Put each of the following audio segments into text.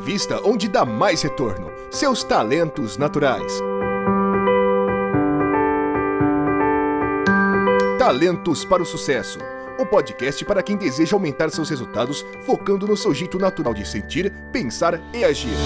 Invista onde dá mais retorno: seus talentos naturais. Talentos para o Sucesso o podcast para quem deseja aumentar seus resultados focando no seu jeito natural de sentir, pensar e agir.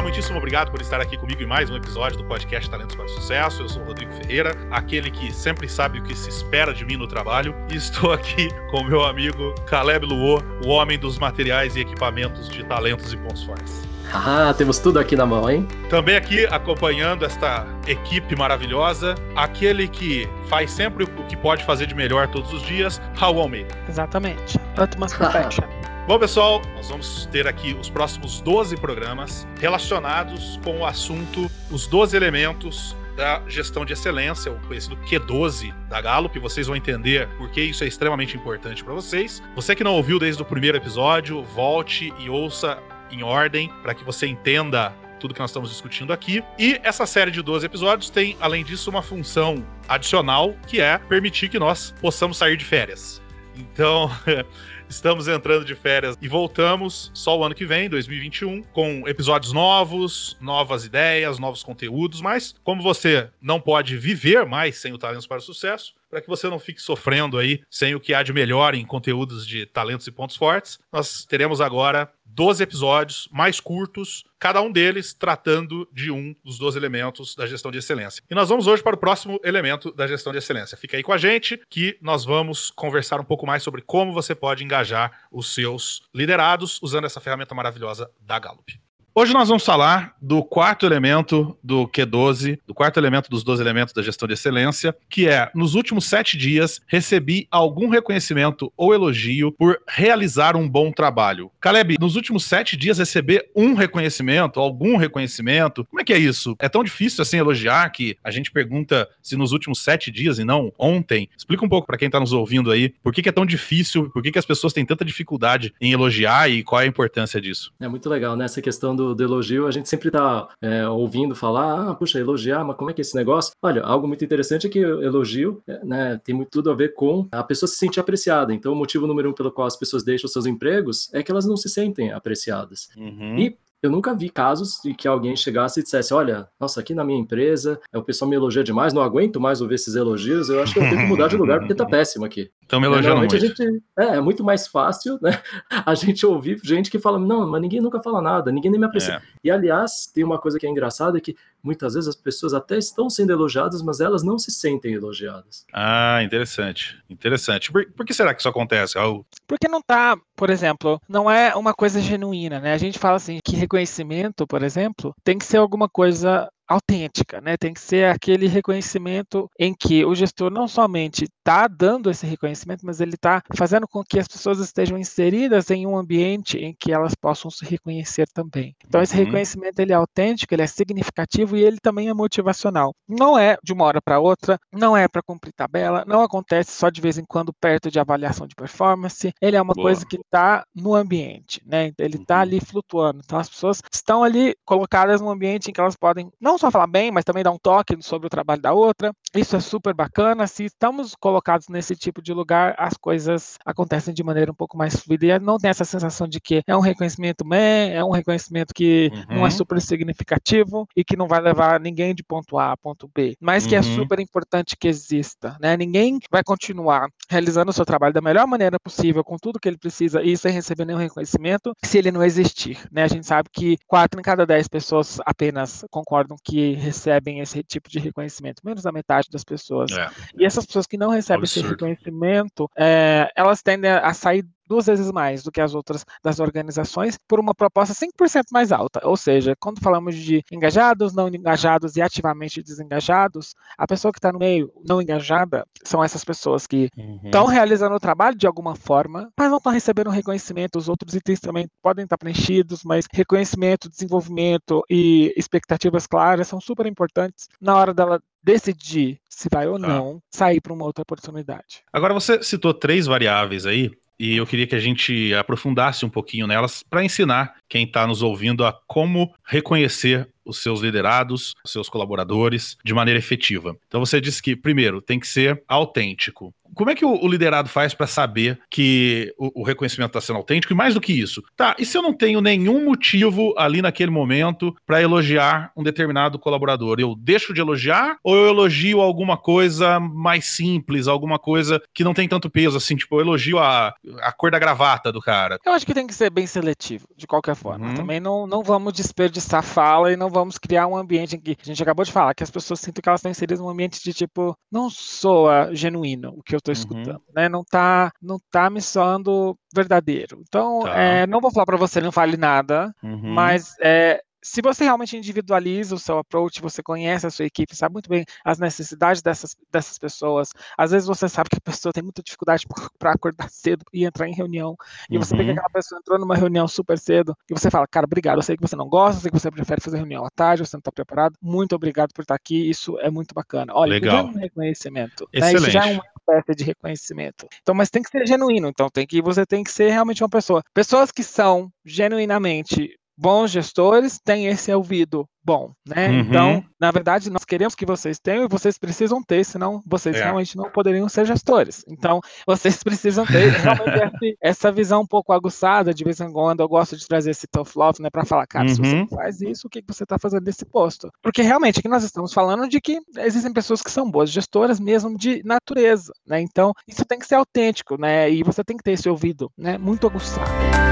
Olá, muitíssimo obrigado por estar aqui comigo em mais um episódio do podcast Talentos para o Sucesso. Eu sou o Rodrigo Ferreira, aquele que sempre sabe o que se espera de mim no trabalho, e estou aqui com meu amigo Caleb Luo, o homem dos materiais e equipamentos de talentos e pontos fortes. Ah, temos tudo aqui na mão, hein? Também aqui acompanhando esta equipe maravilhosa, aquele que faz sempre o que pode fazer de melhor todos os dias, Raul Almeida. Exatamente. Utmost perfection. Bom, pessoal, nós vamos ter aqui os próximos 12 programas relacionados com o assunto os 12 elementos da gestão de excelência, o conhecido Q12 da Gallup. Vocês vão entender por que isso é extremamente importante para vocês. Você que não ouviu desde o primeiro episódio, volte e ouça em ordem para que você entenda tudo que nós estamos discutindo aqui. E essa série de 12 episódios tem, além disso, uma função adicional que é permitir que nós possamos sair de férias. Então, estamos entrando de férias e voltamos só o ano que vem, 2021, com episódios novos, novas ideias, novos conteúdos, mas como você não pode viver mais sem o Talentos para o Sucesso, para que você não fique sofrendo aí sem o que há de melhor em conteúdos de talentos e pontos fortes, nós teremos agora 12 episódios mais curtos, cada um deles tratando de um dos 12 elementos da gestão de excelência. E nós vamos hoje para o próximo elemento da gestão de excelência. Fica aí com a gente que nós vamos conversar um pouco mais sobre como você pode engajar os seus liderados usando essa ferramenta maravilhosa da Gallup. Hoje nós vamos falar do quarto elemento do Q12, do quarto elemento dos 12 elementos da gestão de excelência, que é, nos últimos sete dias, recebi algum reconhecimento ou elogio por realizar um bom trabalho. Caleb, nos últimos sete dias receber um reconhecimento, algum reconhecimento, como é que é isso? É tão difícil assim elogiar que a gente pergunta se nos últimos sete dias e não ontem? Explica um pouco para quem está nos ouvindo aí, por que, que, é tão difícil, por que, que as pessoas têm tanta dificuldade em elogiar e qual é a importância disso? É muito legal, né? Essa questão do, do elogio, a gente sempre tá é, ouvindo falar, ah, puxa, elogiar, mas como é que é esse negócio? Olha, algo muito interessante é que elogio é, né, tem muito tudo a ver com a pessoa se sentir apreciada. Então, o motivo número um pelo qual as pessoas deixam seus empregos é que elas não se sentem apreciadas. Uhum. E eu nunca vi casos de que alguém chegasse e dissesse: Olha, nossa, aqui na minha empresa, o pessoal me elogia demais, não aguento mais ouvir esses elogios, eu acho que eu tenho que mudar de lugar porque tá péssimo aqui. Estão me elogiando muito. A gente, é, é, muito mais fácil, né? A gente ouvir gente que fala: Não, mas ninguém nunca fala nada, ninguém nem me aprecia. É. E aliás, tem uma coisa que é engraçada: é que muitas vezes as pessoas até estão sendo elogiadas, mas elas não se sentem elogiadas. Ah, interessante. Interessante. Por, por que será que isso acontece, Raul? Porque não tá, por exemplo, não é uma coisa genuína, né? A gente fala assim que reconhecimento, por exemplo, tem que ser alguma coisa autêntica, né? Tem que ser aquele reconhecimento em que o gestor não somente está dando esse reconhecimento, mas ele está fazendo com que as pessoas estejam inseridas em um ambiente em que elas possam se reconhecer também. Então esse uhum. reconhecimento ele é autêntico, ele é significativo e ele também é motivacional. Não é de uma hora para outra, não é para cumprir tabela, não acontece só de vez em quando perto de avaliação de performance. Ele é uma Boa. coisa que está no ambiente, né? Ele está uhum. ali flutuando. Então as pessoas estão ali colocadas num ambiente em que elas podem não só falar bem, mas também dar um toque sobre o trabalho da outra. Isso é super bacana. Se estamos colocados nesse tipo de lugar, as coisas acontecem de maneira um pouco mais fluida e não tem essa sensação de que é um reconhecimento meh, é um reconhecimento que uhum. não é super significativo e que não vai levar ninguém de ponto A a ponto B, mas que é uhum. é super importante que exista, né? Ninguém vai continuar realizando o seu trabalho da melhor maneira possível, com tudo que ele precisa e sem receber nenhum reconhecimento, se ele não existir, né? A gente sabe que quatro em cada dez pessoas apenas concordam que que recebem esse tipo de reconhecimento, menos da metade das pessoas. É. E essas pessoas que não recebem Absurdo. esse reconhecimento, é, elas tendem a sair duas vezes mais do que as outras das organizações por uma proposta 5% mais alta. Ou seja, quando falamos de engajados, não engajados e ativamente desengajados, a pessoa que está no meio não engajada são essas pessoas que estão uhum. realizando o trabalho de alguma forma, mas não estão recebendo reconhecimento. Os outros itens também podem estar preenchidos, mas reconhecimento, desenvolvimento e expectativas claras são super importantes na hora dela decidir se vai ou tá. não sair para uma outra oportunidade. Agora você citou três variáveis aí e eu queria que a gente aprofundasse um pouquinho nelas para ensinar quem está nos ouvindo a como reconhecer os seus liderados, os seus colaboradores de maneira efetiva. Então você disse que, primeiro, tem que ser autêntico. Como é que o, liderado faz para saber que o, o reconhecimento está sendo autêntico? E mais do que isso, tá? E se eu não tenho nenhum motivo ali naquele momento para elogiar um determinado colaborador? Eu deixo de elogiar ou eu elogio alguma coisa mais simples, alguma coisa que não tem tanto peso, assim, tipo, eu elogio a, a cor da gravata do cara? Eu acho que tem que ser bem seletivo, de qualquer forma. Uhum. Também não, não vamos desperdiçar fala e não vamos criar um ambiente em que a gente acabou de falar, que as pessoas sentem que elas estão inseridas num ambiente de tipo, não soa genuíno o que eu estou uhum. escutando, né? Não tá, não tá me soando verdadeiro. Então, tá. é, não vou falar para você não fale nada, uhum. mas é, se você realmente individualiza o seu approach, você conhece a sua equipe, sabe muito bem as necessidades dessas, dessas pessoas. Às vezes você sabe que a pessoa tem muita dificuldade para acordar cedo e entrar em reunião. E uhum. você vê que aquela pessoa entrou numa reunião super cedo e você fala, cara, obrigado. Eu sei que você não gosta, eu sei que você prefere fazer reunião à tarde, você não está preparado. Muito obrigado por estar aqui. Isso é muito bacana. Olha, Legal. um reconhecimento. Excelente. Né? Isso já é uma espécie de reconhecimento. Então, mas tem que ser genuíno. Então, tem que você tem que ser realmente uma pessoa. Pessoas que são genuinamente bons gestores têm esse ouvido bom, né? Uhum. Então, na verdade, nós queremos que vocês tenham e vocês precisam ter, senão vocês é. realmente não poderiam ser gestores. Então, vocês precisam ter realmente essa visão um pouco aguçada, de vez em quando eu gosto de trazer esse tough love, né, para falar, cara, uhum. se você uhum. faz isso, o que você está fazendo nesse posto? Porque realmente aqui nós estamos falando de que existem pessoas que são boas gestoras mesmo de natureza, né? Então, isso tem que ser autêntico, né? E você tem que ter esse ouvido, né, muito aguçado.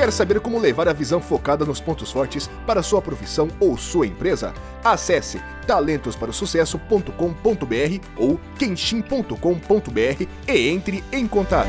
Quer saber como levar a visão focada nos pontos fortes para sua profissão ou sua empresa? Acesse talentosparosucesso.com.br ou kenshin.com.br e entre em contato.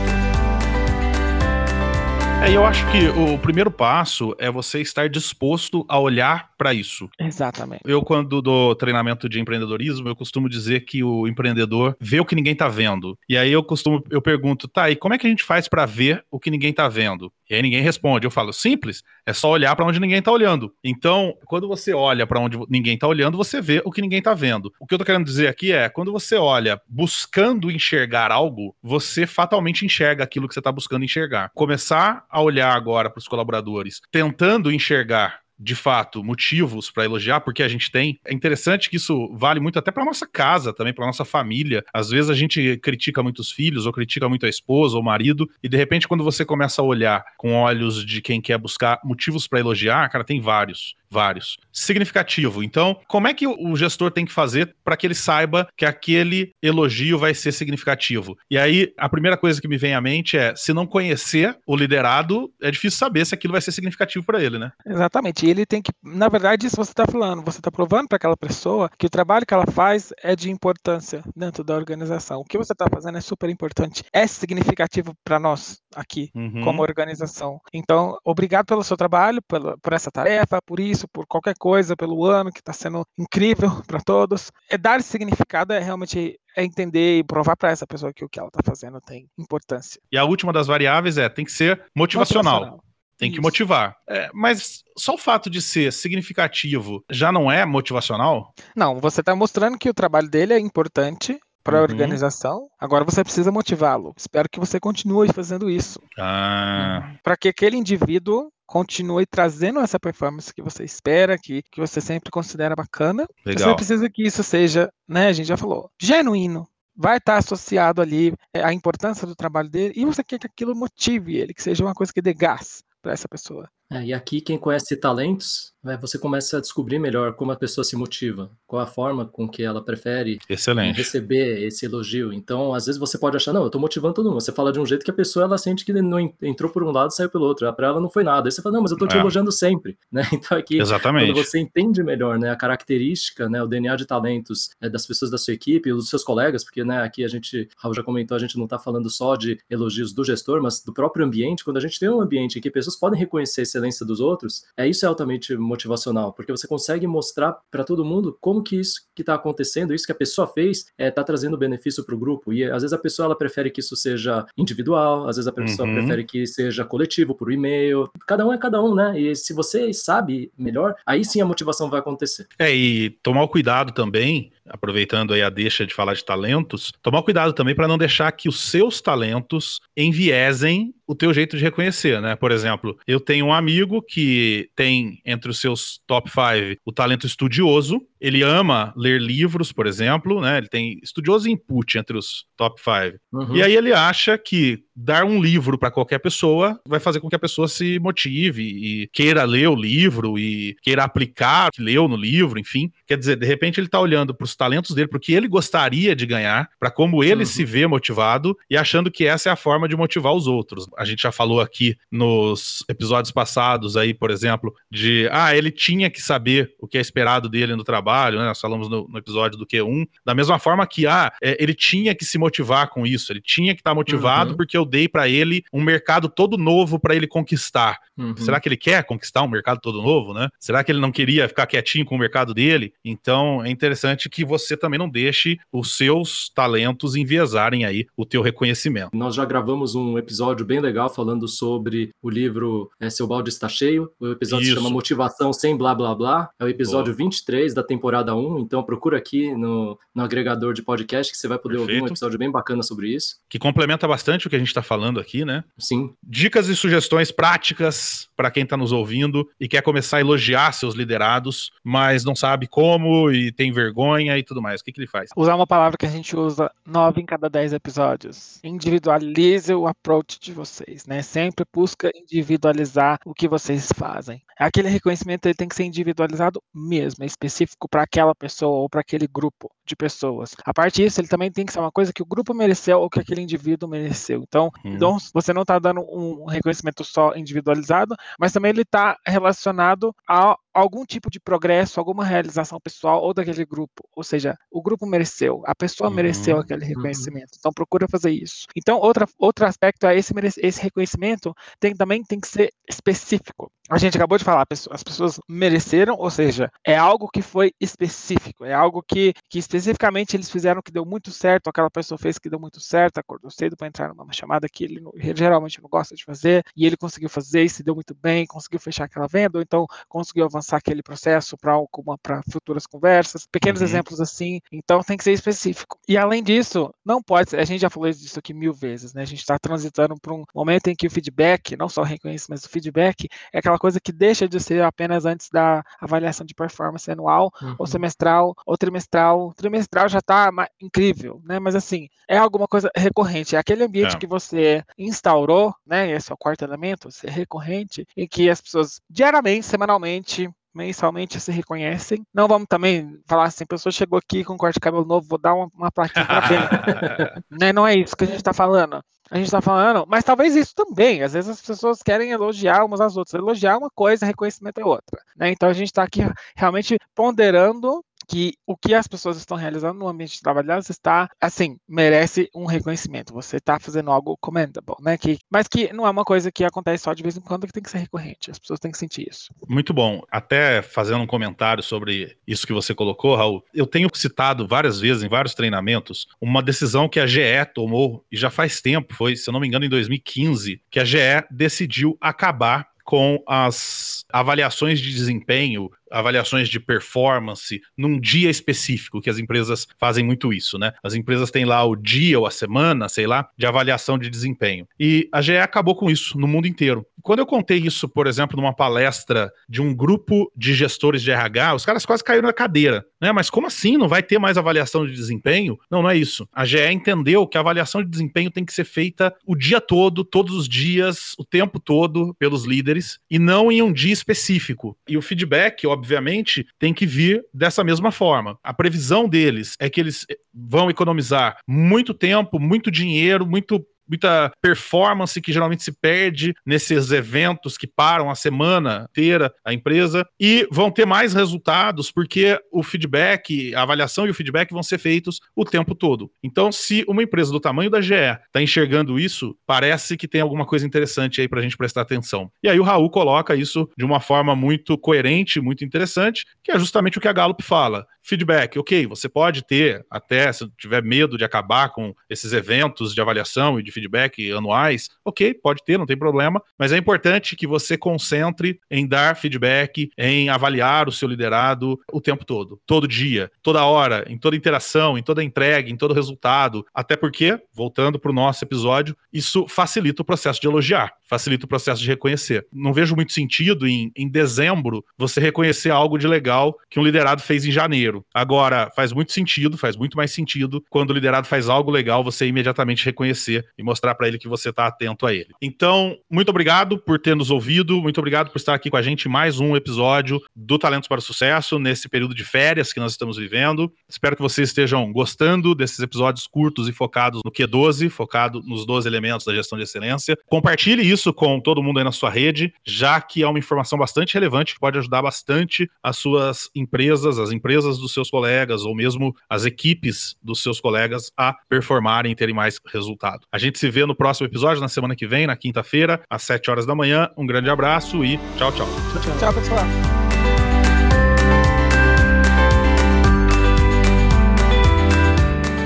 É, eu acho que o primeiro passo é você estar disposto a olhar para isso. Exatamente. Eu, quando dou treinamento de empreendedorismo, eu costumo dizer que o empreendedor vê o que ninguém tá vendo. E aí eu costumo, eu pergunto, tá, e como é que a gente faz para ver o que ninguém tá vendo? E aí ninguém responde. Eu falo, simples, é só olhar para onde ninguém está olhando. Então, quando você olha para onde ninguém está olhando, você vê o que ninguém está vendo. O que eu estou querendo dizer aqui é, quando você olha buscando enxergar algo, você fatalmente enxerga aquilo que você está buscando enxergar. Começar a olhar agora para os colaboradores, tentando enxergar de fato, motivos para elogiar, porque a gente tem. É interessante que isso vale muito até para nossa casa também, para nossa família. Às vezes a gente critica muito os filhos, ou critica muito a esposa ou o marido, e de repente, quando você começa a olhar com olhos de quem quer buscar motivos para elogiar, cara, tem vários vários. Significativo. Então, como é que o gestor tem que fazer para que ele saiba que aquele elogio vai ser significativo? E aí, a primeira coisa que me vem à mente é: se não conhecer o liderado, é difícil saber se aquilo vai ser significativo para ele, né? Exatamente. Ele tem que, na verdade, isso você está falando, você está provando para aquela pessoa que o trabalho que ela faz é de importância dentro da organização. O que você está fazendo é super importante, é significativo para nós aqui, uhum. como organização. Então, obrigado pelo seu trabalho, pela, por essa tarefa, por isso isso, por qualquer coisa, pelo ano que está sendo incrível para todos. É dar significado, é realmente é entender e provar para essa pessoa que o que ela está fazendo tem importância. E a última das variáveis é tem que ser motivacional. motivacional. Tem Isso. que motivar. É, mas só o fato de ser significativo já não é motivacional? Não, você está mostrando que o trabalho dele é importante para a uhum. organização. Agora você precisa motivá-lo. Espero que você continue fazendo isso. Ah. Para que aquele indivíduo continue trazendo essa performance que você espera, que, que você sempre considera bacana. Legal. Você precisa que isso seja, né, a gente já falou, genuíno. Vai estar associado ali é, a importância do trabalho dele e você quer que aquilo motive ele, que seja uma coisa que dê gás para essa pessoa. É, e aqui, quem conhece talentos, né, você começa a descobrir melhor como a pessoa se motiva, qual a forma com que ela prefere Excelente. receber esse elogio. Então, às vezes você pode achar, não, eu estou motivando todo mundo. Você fala de um jeito que a pessoa ela sente que não entrou por um lado e saiu pelo outro. Para ela não foi nada. Aí você fala, não, mas eu estou te é. elogiando sempre. Né? Então, aqui, Exatamente. quando você entende melhor né, a característica, né, o DNA de talentos é, das pessoas da sua equipe, dos seus colegas, porque né, aqui a gente, Raul já comentou, a gente não está falando só de elogios do gestor, mas do próprio ambiente. Quando a gente tem um ambiente em que pessoas podem reconhecer a excelência dos outros, é isso é altamente motivacional, porque você consegue mostrar para todo mundo como que isso que está acontecendo, isso que a pessoa fez, está é, tá trazendo benefício para o grupo. E às vezes a pessoa ela prefere que isso seja individual, às vezes a pessoa uhum. prefere que seja coletivo, por e-mail. Cada um é cada um, né? E se você sabe melhor, aí sim a motivação vai acontecer. É, e tomar o cuidado também aproveitando aí a deixa de falar de talentos, tomar cuidado também para não deixar que os seus talentos enviesem o teu jeito de reconhecer, né? Por exemplo, eu tenho um amigo que tem entre os seus top 5 o talento estudioso, ele ama ler livros, por exemplo, né? Ele tem estudioso input entre os top 5. Uhum. E aí ele acha que dar um livro para qualquer pessoa vai fazer com que a pessoa se motive e queira ler o livro e queira aplicar o que leu no livro, enfim. Quer dizer, de repente ele tá olhando para os talentos dele, porque ele gostaria de ganhar, para como ele uhum. se vê motivado e achando que essa é a forma de motivar os outros. A gente já falou aqui nos episódios passados aí, por exemplo, de ah, ele tinha que saber o que é esperado dele no trabalho, né? Nós falamos no, no episódio do Q1, da mesma forma que ah, é, ele tinha que se motivar com isso, ele tinha que estar tá motivado uhum. porque eu dei para ele um mercado todo novo para ele conquistar. Uhum. Será que ele quer conquistar um mercado todo novo, né? Será que ele não queria ficar quietinho com o mercado dele? Então é interessante que você também não deixe os seus talentos enviesarem aí o teu reconhecimento. Nós já gravamos um episódio bem legal falando sobre o livro é, Seu Balde Está Cheio. O episódio Isso. se chama Motivação Sem Blá Blá Blá. É o episódio Boa. 23 da temporada 1. Então procura aqui no, no agregador de podcast que você vai poder Perfeito. ouvir um episódio bem bacana sobre isso. Que complementa bastante o que a gente está falando aqui, né? Sim. Dicas e sugestões práticas para quem está nos ouvindo e quer começar a elogiar seus liderados, mas não sabe como e tem vergonha e tudo mais. O que, que ele faz? Usar uma palavra que a gente usa nove em cada dez episódios. Individualize o approach de vocês, né? Sempre busca individualizar o que vocês fazem. Aquele reconhecimento ele tem que ser individualizado mesmo, é específico para aquela pessoa ou para aquele grupo de pessoas. A parte disso, ele também tem que ser uma coisa que o grupo mereceu ou que aquele indivíduo mereceu. Então, hum. então você não está dando um reconhecimento só individualizado, mas também ele está relacionado a algum tipo de progresso, alguma realização pessoal ou daquele grupo. Ou seja, o grupo mereceu, a pessoa uhum, mereceu aquele uhum. reconhecimento. Então procura fazer isso. Então, outra, outro aspecto é esse, esse reconhecimento tem, também tem que ser específico. A gente acabou de falar, as pessoas mereceram, ou seja, é algo que foi específico, é algo que, que especificamente eles fizeram que deu muito certo, aquela pessoa fez que deu muito certo, acordou cedo para entrar numa chamada que ele, ele geralmente não gosta de fazer, e ele conseguiu fazer e se deu muito bem, conseguiu fechar aquela venda, ou então conseguiu avançar avançar aquele processo para futuras conversas, pequenos uhum. exemplos assim. Então tem que ser específico. E além disso, não pode ser, a gente já falou disso aqui mil vezes, né? A gente está transitando para um momento em que o feedback, não só o reconhecimento, mas o feedback é aquela coisa que deixa de ser apenas antes da avaliação de performance anual, uhum. ou semestral, ou trimestral. Trimestral já está incrível, né? Mas assim, é alguma coisa recorrente. É aquele ambiente é. que você instaurou, né? Esse é o quarto elemento, ser recorrente, em que as pessoas diariamente, semanalmente, mensalmente se reconhecem. Não vamos também falar assim, a pessoa chegou aqui com corte de cabelo novo, vou dar uma, uma plaquinha pra né? Não é isso que a gente está falando. A gente está falando, mas talvez isso também. Às vezes as pessoas querem elogiar umas às outras. Elogiar uma coisa, reconhecimento é outra. Né? Então a gente está aqui realmente ponderando que o que as pessoas estão realizando no ambiente de trabalho delas está, assim, merece um reconhecimento. Você está fazendo algo commendable, né? Que, mas que não é uma coisa que acontece só de vez em quando, que tem que ser recorrente. As pessoas têm que sentir isso. Muito bom. Até fazendo um comentário sobre isso que você colocou, Raul, eu tenho citado várias vezes em vários treinamentos uma decisão que a GE tomou, e já faz tempo, foi, se eu não me engano, em 2015, que a GE decidiu acabar com as avaliações de desempenho avaliações de performance num dia específico, que as empresas fazem muito isso, né? As empresas têm lá o dia ou a semana, sei lá, de avaliação de desempenho. E a GE acabou com isso no mundo inteiro. Quando eu contei isso, por exemplo, numa palestra de um grupo de gestores de RH, os caras quase caíram na cadeira, né? Mas como assim? Não vai ter mais avaliação de desempenho? Não, não é isso. A GE entendeu que a avaliação de desempenho tem que ser feita o dia todo, todos os dias, o tempo todo, pelos líderes, e não em um dia específico. E o feedback, obviamente, obviamente, tem que vir dessa mesma forma. A previsão deles é que eles vão economizar muito tempo, muito dinheiro, muito muita performance que geralmente se perde nesses eventos que param a semana inteira a empresa e vão ter mais resultados porque o feedback, a avaliação e o feedback vão ser feitos o tempo todo. Então, se uma empresa do tamanho da GE está enxergando isso, parece que tem alguma coisa interessante aí para a gente prestar atenção. E aí o Raul coloca isso de uma forma muito coerente, muito interessante, que é justamente o que a Gallup fala. Feedback, ok, você pode ter, até se tiver medo de acabar com esses eventos de avaliação e de feedback anuais, ok, pode ter, não tem problema, mas é importante que você concentre em dar feedback, em avaliar o seu liderado o tempo todo, todo dia, toda hora, em toda interação, em toda entrega, em todo resultado, até porque, voltando para o nosso episódio, isso facilita o processo de elogiar facilita o processo de reconhecer. Não vejo muito sentido em, em dezembro você reconhecer algo de legal que um liderado fez em janeiro. Agora, faz muito sentido, faz muito mais sentido quando o liderado faz algo legal, você imediatamente reconhecer e mostrar para ele que você está atento a ele. Então, muito obrigado por ter nos ouvido, muito obrigado por estar aqui com a gente em mais um episódio do Talentos para o Sucesso, nesse período de férias que nós estamos vivendo. Espero que vocês estejam gostando desses episódios curtos e focados no Q12, focado nos 12 elementos da gestão de excelência. Compartilhe isso com todo mundo aí na sua rede, já que é uma informação bastante relevante que pode ajudar bastante as suas empresas, as empresas dos seus colegas ou mesmo as equipes dos seus colegas a performarem e terem mais resultado. A gente se vê no próximo episódio, na semana que vem, na quinta-feira, às 7 horas da manhã. Um grande abraço e tchau, tchau. Tchau, tchau. tchau pessoal.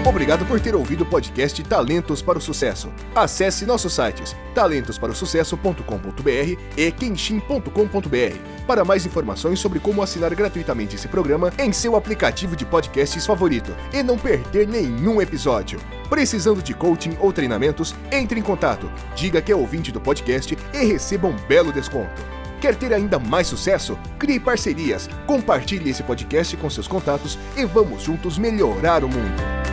Obrigado por ter ouvido o podcast Talentos para o Sucesso. Acesse nossos sites talentosparosucesso.com.br e kenshin.com.br para mais informações sobre como assinar gratuitamente esse programa em seu aplicativo de podcasts favorito e não perder nenhum episódio. Precisando de coaching ou treinamentos, entre em contato, diga que é ouvinte do podcast e receba um belo desconto. Quer ter ainda mais sucesso? Crie parcerias, compartilhe esse podcast com seus contatos e vamos juntos melhorar o mundo.